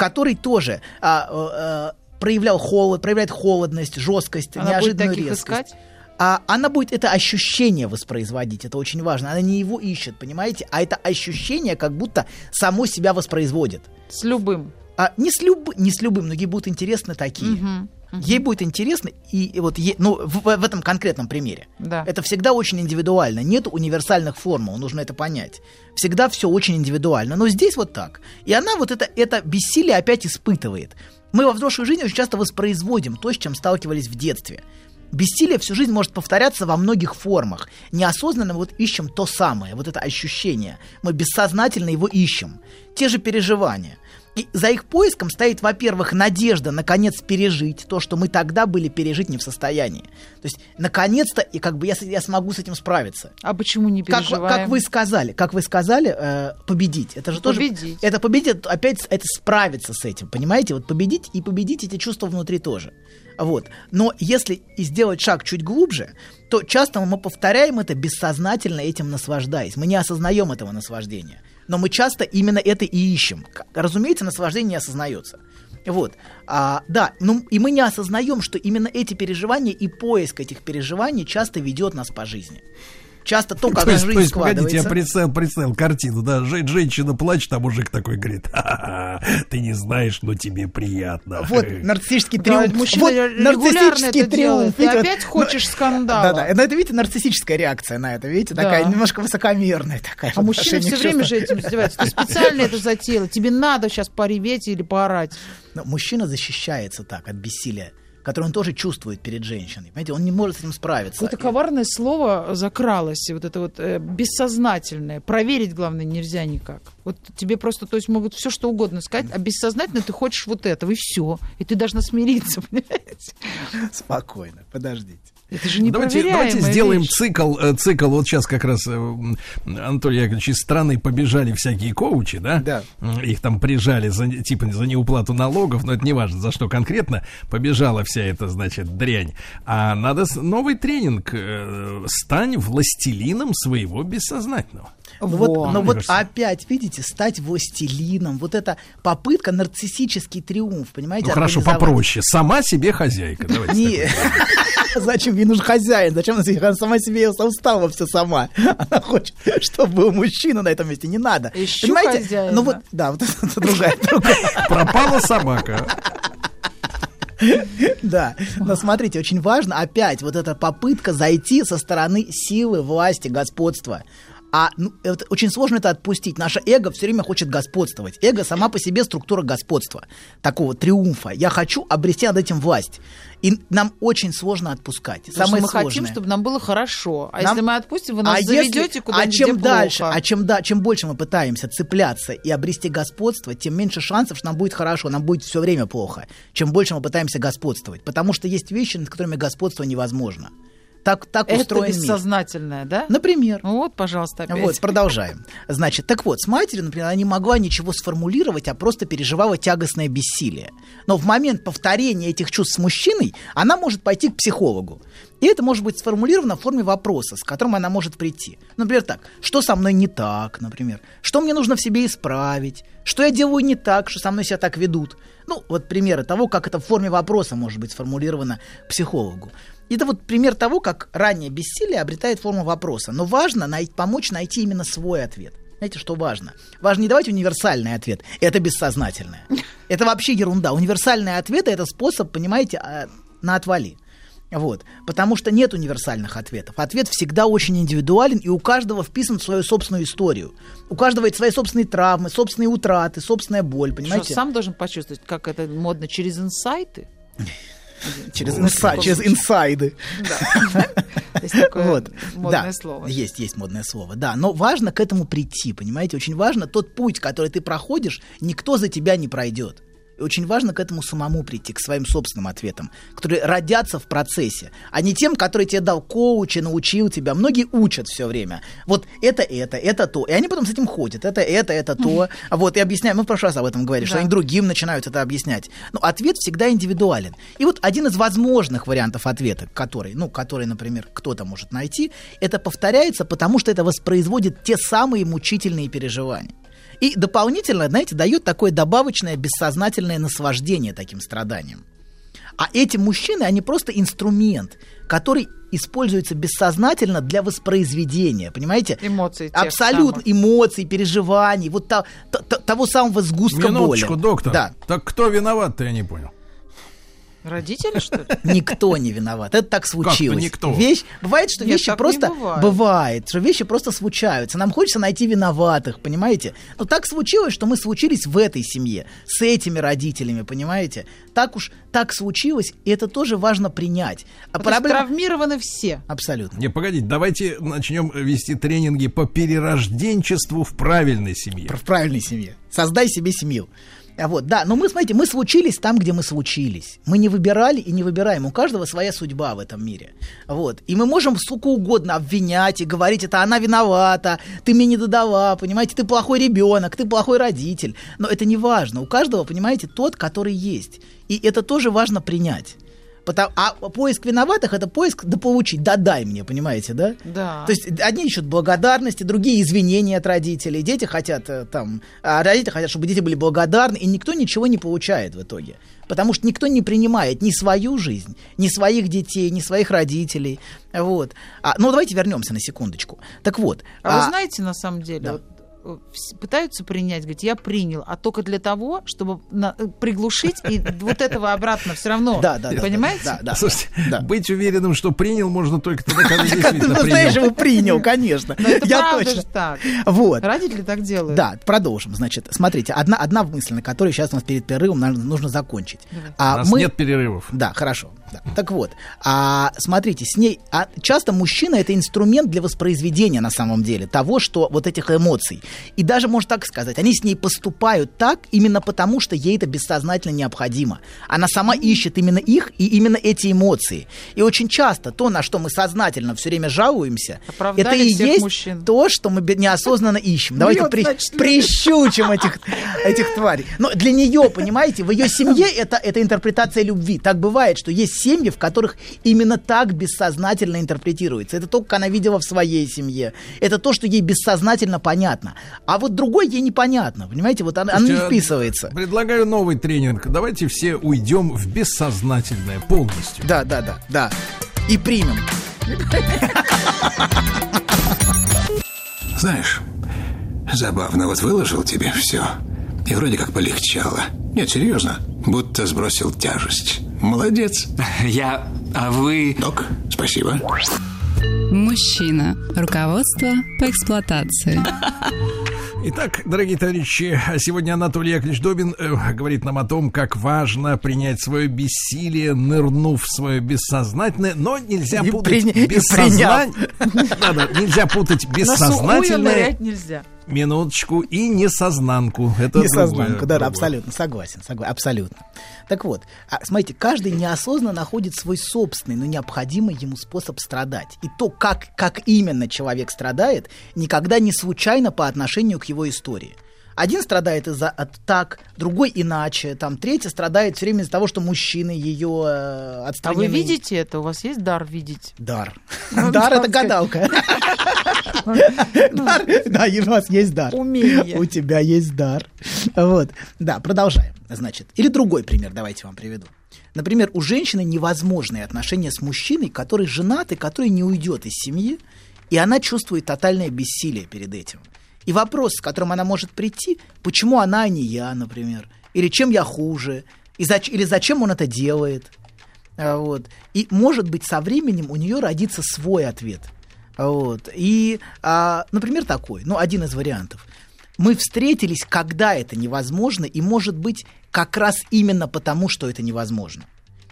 Speaker 6: который тоже а, э, проявлял холод, проявляет холодность, жесткость,
Speaker 7: Она будет
Speaker 6: неожиданную
Speaker 7: таких
Speaker 6: резкость.
Speaker 7: искать?
Speaker 6: А она будет это ощущение воспроизводить, это очень важно. Она не его ищет, понимаете, а это ощущение как будто само себя воспроизводит.
Speaker 7: С любым.
Speaker 6: А не с, люб... не с любым, но ей будут интересны такие. Ей будет интересно, и, и вот е- ну, в, в этом конкретном примере.
Speaker 7: Да.
Speaker 6: Это всегда очень индивидуально. Нет универсальных формул, нужно это понять. Всегда все очень индивидуально. Но здесь вот так. И она вот это, это бессилие опять испытывает. Мы во взрослой жизни очень часто воспроизводим то, с чем сталкивались в детстве. Бессилие всю жизнь может повторяться во многих формах. Неосознанно мы вот ищем то самое, вот это ощущение. Мы бессознательно его ищем. Те же переживания. И за их поиском стоит, во-первых, надежда наконец пережить то, что мы тогда были пережить не в состоянии. То есть, наконец-то, и как бы я, я смогу с этим справиться.
Speaker 7: А почему не
Speaker 6: Как,
Speaker 7: переживаем?
Speaker 6: вы- как вы сказали, как вы сказали, э, победить. Это же тоже.
Speaker 7: Победить.
Speaker 6: Это победить, опять это справиться с этим, понимаете? Вот победить и победить эти чувства внутри тоже. Вот. Но если и сделать шаг чуть глубже, то часто мы повторяем это бессознательно этим наслаждаясь. Мы не осознаем этого наслаждения. Но мы часто именно это и ищем. Разумеется, наслаждение не осознается. Вот. А, да, ну и мы не осознаем, что именно эти переживания и поиск этих переживаний часто ведет нас по жизни. Часто то, как
Speaker 5: То есть,
Speaker 6: жизнь
Speaker 5: то есть, погодите, я представил, представил картину, да, жен- женщина плачет, а мужик такой говорит, «Ха-ха, ты не знаешь, но тебе приятно.
Speaker 6: Вот нарциссический
Speaker 7: Да,
Speaker 6: триумф.
Speaker 7: мужчина
Speaker 6: вот нарциссический
Speaker 7: это делает. Ты опять хочешь скандала.
Speaker 6: Да, да. Но это, видите, нарциссическая реакция на это, видите,
Speaker 7: Да.
Speaker 6: такая немножко высокомерная такая.
Speaker 7: А мужчина все время же этим издевается. Ты специально это затеяла. Тебе надо сейчас пореветь или поорать.
Speaker 6: Но мужчина защищается так от бессилия, которое он тоже чувствует перед женщиной. Понимаете, он не может с этим справиться.
Speaker 7: Какое-то коварное слово закралось, и вот это вот э, бессознательное. Проверить, главное, нельзя никак. Вот тебе просто, то есть, могут все что угодно сказать, а бессознательно ты хочешь вот этого, и все. И ты должна смириться, понимаете?
Speaker 6: Спокойно, подождите.
Speaker 7: Это же не
Speaker 5: Давайте, давайте сделаем
Speaker 7: вещь.
Speaker 5: цикл, э, цикл. Вот сейчас как раз э, Анатолий Яковлевич из страны побежали всякие коучи, да?
Speaker 6: Да.
Speaker 5: Их там прижали за, типа за неуплату налогов, но это не важно, за что конкретно побежала вся эта, значит, дрянь. А надо новый тренинг. э, Стань властелином своего бессознательного.
Speaker 6: Ну вот,
Speaker 7: Во.
Speaker 6: но
Speaker 5: Мне
Speaker 6: вот
Speaker 5: кажется.
Speaker 6: опять, видите, стать властелином, вот эта попытка, нарциссический триумф, понимаете?
Speaker 5: Ну хорошо, попроще. Сама себе хозяйка. Давайте
Speaker 6: Не. Зачем ей нужен хозяин? Зачем она себе- она сама себе устала все сама? Она хочет, чтобы был мужчина на этом месте. Не надо.
Speaker 7: Ищу
Speaker 6: Понимаете?
Speaker 7: хозяина.
Speaker 6: Ну вот, да, вот это другая.
Speaker 5: Пропала собака.
Speaker 6: Да, но смотрите, очень важно опять вот эта попытка зайти со стороны силы, власти, господства. А ну, это, очень сложно это отпустить. Наше эго все время хочет господствовать. Эго сама по себе структура господства, такого триумфа. Я хочу обрести над этим власть. И нам очень сложно отпускать.
Speaker 7: Потому
Speaker 6: Самое
Speaker 7: что мы
Speaker 6: сложное.
Speaker 7: хотим, чтобы нам было хорошо. А
Speaker 6: Нам-
Speaker 7: если мы отпустим, вы нас
Speaker 6: а
Speaker 7: заведете
Speaker 6: если-
Speaker 7: куда-нибудь,
Speaker 6: А чем дальше,
Speaker 7: плохо.
Speaker 6: а чем, да, чем больше мы пытаемся цепляться и обрести господство, тем меньше шансов, что нам будет хорошо, нам будет все время плохо. Чем больше мы пытаемся господствовать. Потому что есть вещи, над которыми господство невозможно. Так, так
Speaker 7: Это
Speaker 6: устроен мир.
Speaker 7: бессознательное, да?
Speaker 6: Например.
Speaker 7: Ну Вот, пожалуйста, опять.
Speaker 6: Вот, продолжаем. Значит, так вот, с матерью, например, она не могла ничего сформулировать, а просто переживала тягостное бессилие. Но в момент повторения этих чувств с мужчиной она может пойти к психологу. И это может быть сформулировано в форме вопроса, с которым она может прийти. Например, так, что со мной не так, например, что мне нужно в себе исправить, что я делаю не так, что со мной себя так ведут. Ну, вот примеры того, как это в форме вопроса может быть сформулировано психологу. Это вот пример того, как раннее бессилие обретает форму вопроса. Но важно най- помочь найти именно свой ответ. Знаете, что важно? Важно не давать универсальный ответ. Это бессознательное. Это вообще ерунда. Универсальный ответ – это способ, понимаете, а, на отвали. Вот. Потому что нет универсальных ответов. Ответ всегда очень индивидуален, и у каждого вписан в свою собственную историю. У каждого есть свои собственные травмы, собственные утраты, собственная боль, понимаете?
Speaker 7: Что, сам должен почувствовать, как это модно, через инсайты?
Speaker 6: Через, инса- через инсайды.
Speaker 7: Да. Есть такое
Speaker 6: Вот.
Speaker 7: модное
Speaker 6: да,
Speaker 7: слово.
Speaker 6: Есть, есть модное слово, да. Но важно к этому прийти, понимаете? Очень важно тот путь, который ты проходишь, никто за тебя не пройдет. И очень важно к этому самому прийти, к своим собственным ответам, которые родятся в процессе, а не тем, который тебе дал коуч и научил тебя. Многие учат все время. Вот это, это, это то. И они потом с этим ходят. Это, это, это то. Вот, и объясняют. Мы в прошлый раз об этом говорили, что
Speaker 7: Да.
Speaker 6: они другим начинают это объяснять. Но ответ всегда индивидуален. И вот один из возможных вариантов ответа, который, ну, который, например, кто-то может найти, это повторяется, потому что это воспроизводит те самые мучительные переживания. И дополнительно, знаете, дает такое добавочное бессознательное наслаждение таким страданием. А эти мужчины, они просто инструмент, который используется бессознательно для воспроизведения, понимаете?
Speaker 7: Эмоций тех
Speaker 6: Абсолютно.
Speaker 7: самых.
Speaker 6: Эмоций, переживаний, вот та- та- та- того самого сгустка
Speaker 5: Минуточку,
Speaker 6: боли.
Speaker 5: доктор.
Speaker 6: Да.
Speaker 5: Так кто виноват-то, я не понял.
Speaker 7: Родители, что ли?
Speaker 6: Никто не виноват. Это так случилось.
Speaker 5: никто?
Speaker 6: Вещь, бывает, что
Speaker 7: Нет,
Speaker 6: вещи просто
Speaker 7: бывает.
Speaker 6: что вещи просто случаются. Нам хочется найти виноватых, понимаете? Но так случилось, что мы случились в этой семье, с этими родителями, понимаете? Так уж так случилось, и это тоже важно принять. А
Speaker 7: Потому
Speaker 6: проблема-
Speaker 7: травмированы все.
Speaker 6: Абсолютно.
Speaker 5: Не, погодите, давайте начнем вести тренинги по перерожденчеству в правильной семье.
Speaker 6: в правильной семье. Создай себе семью. А вот, да, но мы, смотрите, мы случились там, где мы случились. Мы не выбирали и не выбираем. У каждого своя судьба в этом мире. Вот. И мы можем сколько угодно обвинять и говорить, это она виновата, ты мне не додала, понимаете, ты плохой ребенок, ты плохой родитель. Но это не важно. У каждого, понимаете, тот, который есть. И это тоже важно принять. Потому, а поиск виноватых это поиск да получить, да дай мне, понимаете, да?
Speaker 7: Да.
Speaker 6: То есть одни ищут благодарности, другие извинения от родителей. Дети хотят э, там, а родители хотят, чтобы дети были благодарны, и никто ничего не получает в итоге. Потому что никто не принимает ни свою жизнь, ни своих детей, ни своих родителей. Вот. А, ну, давайте вернемся на секундочку. Так вот.
Speaker 7: А, вы
Speaker 6: а,
Speaker 7: знаете, на самом деле,
Speaker 6: да.
Speaker 7: вот, пытаются принять, говорить, я принял, а только для того, чтобы на- э, приглушить и вот этого обратно все равно.
Speaker 6: Да, да,
Speaker 7: Понимаете?
Speaker 6: Да, да.
Speaker 5: Слушайте,
Speaker 6: да.
Speaker 5: быть уверенным, что принял, можно только тогда, когда действительно принял.
Speaker 6: принял, конечно. Я точно.
Speaker 7: так.
Speaker 6: Вот.
Speaker 7: Родители так делают.
Speaker 6: Да, продолжим. Значит, смотрите, одна, одна мысль, на которой сейчас у нас перед перерывом нужно закончить.
Speaker 7: Давай.
Speaker 5: У
Speaker 6: А
Speaker 5: нас
Speaker 6: мы...
Speaker 5: нет перерывов.
Speaker 6: Да, хорошо. Да. Так вот, а, смотрите, с ней а, часто мужчина это инструмент для воспроизведения на самом деле того, что вот этих эмоций. И даже можно так сказать, они с ней поступают так именно потому, что ей это бессознательно необходимо. Она сама ищет именно их и именно эти эмоции. И очень часто то, на что мы сознательно все время жалуемся,
Speaker 7: Оправдали
Speaker 6: это и есть
Speaker 7: мужчин.
Speaker 6: то, что мы неосознанно ищем. Давайте при- прищучим этих, этих тварей. Но для нее, понимаете, в ее семье это, это интерпретация любви. Так бывает, что есть семьи, в которых именно так бессознательно интерпретируется. Это то, как она видела в своей семье. Это то, что ей бессознательно понятно. А вот другой ей непонятно. Понимаете, вот она, она не
Speaker 5: а
Speaker 6: вписывается.
Speaker 5: Предлагаю новый тренинг. Давайте все уйдем в бессознательное полностью.
Speaker 6: Да, да, да, да. И примем.
Speaker 3: Знаешь, забавно, вот выложил тебе все. И вроде как полегчало. Нет, серьезно, будто сбросил тяжесть. Молодец.
Speaker 2: Я... А вы...
Speaker 3: Док, спасибо.
Speaker 4: Мужчина. Руководство по эксплуатации.
Speaker 5: Итак, дорогие товарищи, сегодня Анатолий Яковлевич Добин э, говорит нам о том, как важно принять свое бессилие, нырнув в свое бессознательное, но нельзя
Speaker 6: И
Speaker 5: путать
Speaker 6: приня- и
Speaker 5: бессознательное. Нельзя путать бессознательное,
Speaker 7: нырять нельзя.
Speaker 5: Минуточку, и несознанку. Это
Speaker 6: Несознанку, да, да, абсолютно, согласен, согласен, абсолютно. Так вот, а, смотрите, каждый неосознанно находит свой собственный, но необходимый ему способ страдать. И то, как, как именно человек страдает, никогда не случайно по отношению к его истории. Один страдает из-за от так, другой иначе, там третий страдает все время из-за того, что мужчины ее э,
Speaker 7: А вы видите это? У вас есть дар видеть?
Speaker 6: Дар.
Speaker 7: Ну,
Speaker 6: Дар
Speaker 7: да,
Speaker 6: это гадалка. Дар- Да, у вас есть дар.
Speaker 7: Умение.
Speaker 6: У тебя есть дар. Вот. Да, продолжаем. Значит, или другой пример давайте вам приведу. Например, у женщины невозможные отношения с мужчиной, который женат и который не уйдет из семьи, и она чувствует тотальное бессилие перед этим. И вопрос, с которым она может прийти, почему она, а не я, например, или чем я хуже, и зач- или зачем он это делает. А, Вот. И, может быть, со временем у нее родится свой ответ. А, Вот. И, а, например, такой, ну, один из вариантов. Мы встретились, когда это невозможно, и, может быть, как раз именно потому, что это невозможно.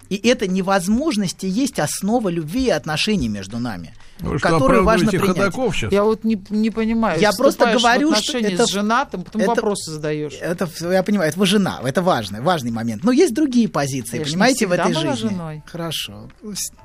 Speaker 6: И эта невозможность и есть основа любви и отношений между нами,
Speaker 5: Вы
Speaker 6: которую важно принять.
Speaker 5: Сейчас?
Speaker 7: Я вот не, не понимаю.
Speaker 6: Я просто говорю,
Speaker 7: в
Speaker 6: что это-
Speaker 7: с женатым, потом
Speaker 6: это-
Speaker 7: вопросы задаешь.
Speaker 6: Это, я понимаю, это вы жена, это важный, важный момент. Но есть другие позиции,
Speaker 7: Я
Speaker 6: понимаете, в этой
Speaker 7: была
Speaker 6: жизни.
Speaker 7: женой.
Speaker 6: Хорошо.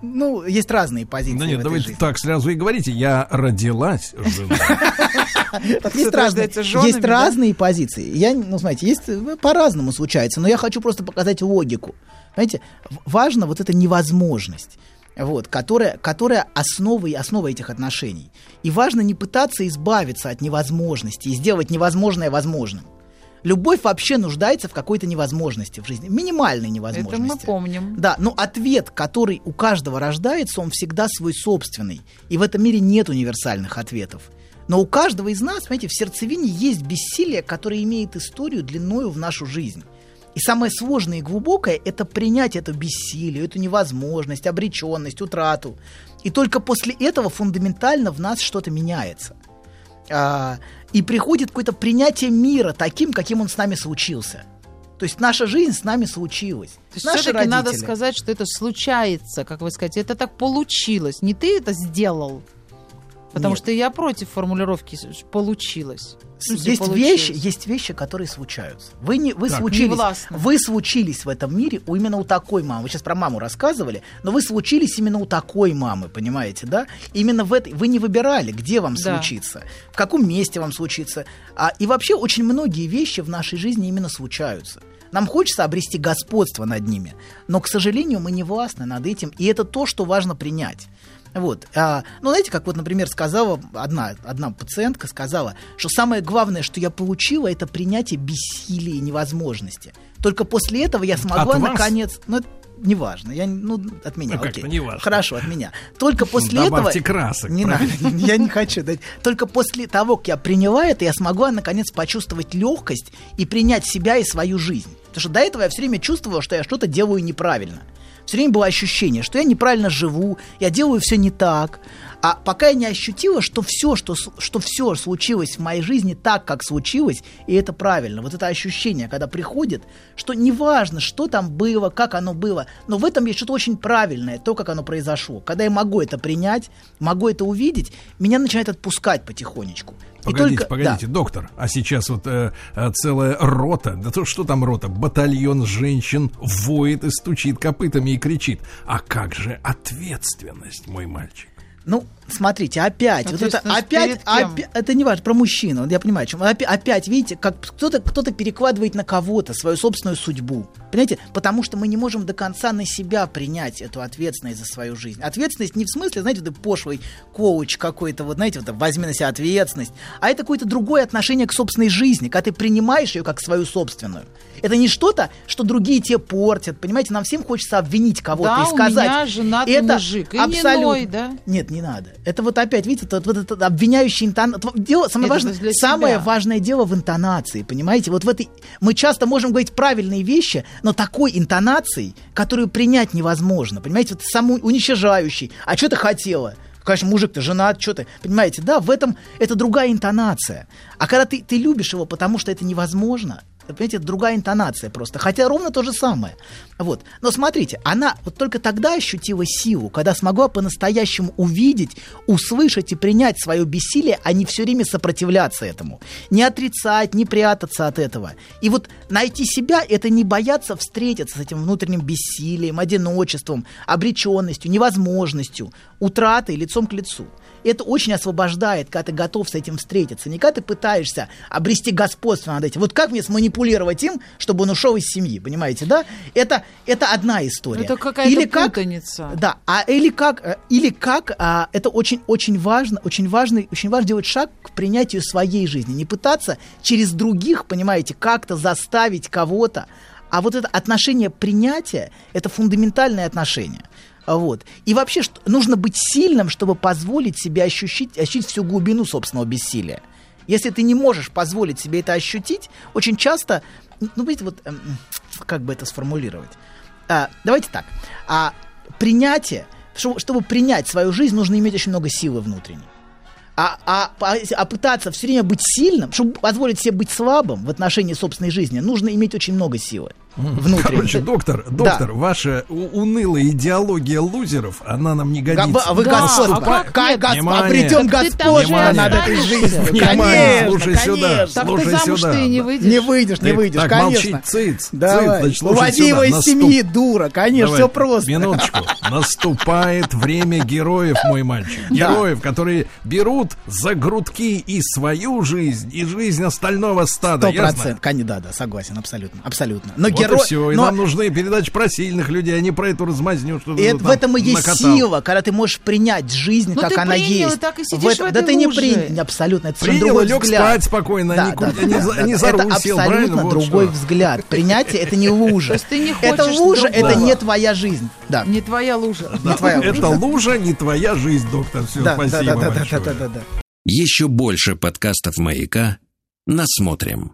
Speaker 6: Ну, есть разные позиции
Speaker 5: Да
Speaker 6: в
Speaker 5: нет,
Speaker 6: этой
Speaker 5: давайте
Speaker 6: жизни.
Speaker 5: так сразу и говорите. Я родилась женой.
Speaker 6: Есть разные, есть разные позиции. Я, ну, смотрите, есть э, по-разному случается, но я хочу просто показать логику. Знаете, в- важна вот эта невозможность. Вот, которая, которая основа, и основа этих отношений. И важно не пытаться избавиться от невозможности и сделать невозможное возможным. Любовь вообще нуждается в какой-то невозможности в жизни, минимальной
Speaker 7: Это
Speaker 6: невозможности.
Speaker 7: мы помним.
Speaker 6: Да, но ответ, который у каждого рождается, он всегда свой собственный. И в этом мире нет универсальных ответов. Но у каждого из нас, понимаете, в сердцевине есть бессилие, которое имеет историю длиною в нашу жизнь. И самое сложное и глубокое – это принять это бессилие, эту невозможность, обреченность, утрату. И только после этого фундаментально в нас что-то меняется. А, и приходит какое-то принятие мира таким, каким он с нами случился. То есть наша жизнь с нами случилась.
Speaker 7: То есть все-таки надо
Speaker 6: родители.
Speaker 7: сказать, что это случается, как вы сказать, это так получилось. Не ты это сделал. Потому
Speaker 6: Нет.
Speaker 7: что я против формулировки получилось. Смысле,
Speaker 6: Есть
Speaker 7: получилось.
Speaker 6: вещи, есть вещи, которые случаются. Вы не, вы
Speaker 5: Так.
Speaker 6: случились, вы случились в этом мире у именно у такой мамы. Вы сейчас про маму рассказывали, но вы случились именно у такой мамы, понимаете, да? Именно в этой вы не выбирали, где вам
Speaker 7: Да.
Speaker 6: случится, в каком месте вам случится. А, и вообще очень многие вещи в нашей жизни именно случаются. Нам хочется обрести господство над ними, но, к сожалению, мы не властны над этим, и это то, что важно принять. Вот. А, ну, знаете, как вот, например, сказала одна, одна пациентка, сказала, что самое главное, что я получила, это принятие бессилия и невозможности. Только после этого я смогла,
Speaker 5: От вас?
Speaker 6: наконец... Ну, это неважно, я, ну, от меня,
Speaker 5: Ну,
Speaker 6: окей.
Speaker 5: неважно.
Speaker 6: Хорошо, от меня. Только после
Speaker 5: Добавьте
Speaker 6: этого...
Speaker 5: красок,
Speaker 6: Не надо, я не хочу. Только после того, как я приняла это, я смогла, наконец, почувствовать легкость и принять себя и свою жизнь. Потому что до этого я все время чувствовала, что я что-то делаю неправильно. Все время было ощущение, что я неправильно живу, я делаю все не так. А пока я не ощутила, что все, что, что все случилось в моей жизни так, как случилось, и это правильно. Вот это ощущение, когда приходит, что неважно, что там было, как оно было, но в этом есть что-то очень правильное, то, как оно произошло. Когда я могу это принять, могу это увидеть, меня начинает отпускать потихонечку.
Speaker 5: Погодите,
Speaker 6: только-
Speaker 5: погодите,
Speaker 6: да.
Speaker 5: доктор, а сейчас вот э, э, целая рота, да то что там рота, батальон женщин воет и стучит копытами и кричит. А как же ответственность, мой мальчик?
Speaker 6: Ну, смотрите, опять, вот это опять,
Speaker 7: перед кем?
Speaker 6: опя- это не важно, про мужчину, я понимаю, чем. Опя- опять, видите, как кто-то кто перекладывает на кого-то свою собственную судьбу, понимаете, потому что мы не можем до конца на себя принять эту ответственность за свою жизнь. Ответственность не в смысле, знаете, вот пошлый коуч какой-то, вот знаете, вот возьми на себя ответственность, а это какое-то другое отношение к собственной жизни, когда ты принимаешь ее как свою собственную. Это не что-то, что другие тебе портят, понимаете, нам всем хочется обвинить кого-то
Speaker 7: Да,
Speaker 6: и
Speaker 7: у
Speaker 6: сказать.
Speaker 7: меня женатый
Speaker 6: это
Speaker 7: мужик, и
Speaker 6: абсолютно.
Speaker 7: ной, да?
Speaker 6: Нет, не надо. Это вот опять, видите, вот, вот этот обвиняющий интонация. Дело, самое
Speaker 7: Это
Speaker 6: важное, самое
Speaker 7: себя.
Speaker 6: важное дело в интонации, понимаете? Вот в этой мы часто можем говорить правильные вещи, но такой интонацией, которую принять невозможно, понимаете? Вот самоуничижающий. А что ты хотела? Конечно, мужик, ты женат, что ты, понимаете, да, в этом это другая интонация. А когда ты, ты любишь его, потому что это невозможно, Понимаете, другая интонация просто. Хотя ровно то же самое. Вот. Но смотрите, она вот только тогда ощутила силу, когда смогла по-настоящему увидеть, услышать и принять свое бессилие, а не все время сопротивляться этому. Не отрицать, не прятаться от этого. И вот найти себя – это не бояться встретиться с этим внутренним бессилием, одиночеством, обреченностью, невозможностью, утратой лицом к лицу. Это очень освобождает, когда ты готов с этим встретиться. Не когда ты пытаешься обрести господство над этим. Вот как мне сманипулировать им, чтобы он ушел из семьи, понимаете, да? Это, это одна история.
Speaker 7: Это какая-то путаница.
Speaker 6: Да, а или как, э, или как, а, это очень, очень важно, очень важно, очень важно делать шаг к принятию своей жизни. Не пытаться через других, понимаете, как-то заставить кого-то. А вот это отношение принятия, это фундаментальное отношение. Вот. И вообще что, нужно быть сильным, чтобы позволить себе ощутить, ощутить всю глубину собственного бессилия. Если ты не можешь позволить себе это ощутить, очень часто, ну, видите, вот, эм, как бы это сформулировать? А, давайте так. А, принятие, чтобы, чтобы принять свою жизнь, нужно иметь очень много силы внутренней. А, а, а, а пытаться все время быть сильным, чтобы позволить себе быть слабым в отношении собственной жизни, нужно иметь очень много силы внутренней.
Speaker 5: Короче, доктор, доктор, да. ваша унылая идеология лузеров, она нам не годится.
Speaker 6: А вы
Speaker 7: Да,
Speaker 6: господство.
Speaker 7: а как
Speaker 6: Как господство?
Speaker 5: Внимание.
Speaker 7: Там
Speaker 6: господство
Speaker 5: же
Speaker 6: над этой жизнью.
Speaker 5: Внимание,
Speaker 6: Конечно,
Speaker 5: слушай сюда.
Speaker 6: конечно.
Speaker 7: Так
Speaker 5: Слушай
Speaker 7: ты замуж
Speaker 5: сюда.
Speaker 7: ты не выйдешь.
Speaker 6: Не выйдешь, не выйдешь,
Speaker 5: так,
Speaker 6: конечно.
Speaker 5: молчи, цыц,
Speaker 6: Давай.
Speaker 5: цыц, значит, слушай
Speaker 6: Уводи его
Speaker 5: сюда,
Speaker 6: из семьи, дура. Конечно,
Speaker 5: Давай,
Speaker 6: все просто.
Speaker 5: Минуточку. Наступает время героев, мой мальчик. Героев, которые берут за грудки и свою жизнь, и жизнь остального стада.
Speaker 6: Сто процентов. Да, да, согласен, абсолютно. Абсолютно. Но
Speaker 5: Вот
Speaker 6: герой.
Speaker 5: и все. И
Speaker 6: но-
Speaker 5: нам нужны передачи про сильных людей, а не про эту размазню, что
Speaker 6: это-
Speaker 5: там
Speaker 6: в этом и есть
Speaker 5: накатал.
Speaker 6: сила, когда ты можешь принять жизнь,
Speaker 7: Ну,
Speaker 6: как
Speaker 7: ты
Speaker 6: она
Speaker 7: принял,
Speaker 6: есть.
Speaker 7: так и сидишь
Speaker 6: В этом-
Speaker 7: в
Speaker 6: да
Speaker 7: этой
Speaker 6: ты не принял, абсолютно. Это
Speaker 5: Принял,
Speaker 6: другой
Speaker 5: лег
Speaker 6: взгляд.
Speaker 5: спать спокойно, а не ку- а не за- а не за
Speaker 6: это
Speaker 5: сел,
Speaker 6: абсолютно?
Speaker 5: Вот
Speaker 6: другой взгляд. Принятие это не лужа.
Speaker 7: Ты не
Speaker 6: это лужа, это не твоя жизнь. Да.
Speaker 7: Не твоя лужа.
Speaker 6: Не твоя лужа.
Speaker 5: Это лужа, не твоя жизнь, доктор. Все,
Speaker 6: Да, да,
Speaker 5: спасибо
Speaker 6: да, да, да,
Speaker 5: большое.
Speaker 6: да, да, да.
Speaker 1: Еще больше подкастов «Маяка» насмотрим.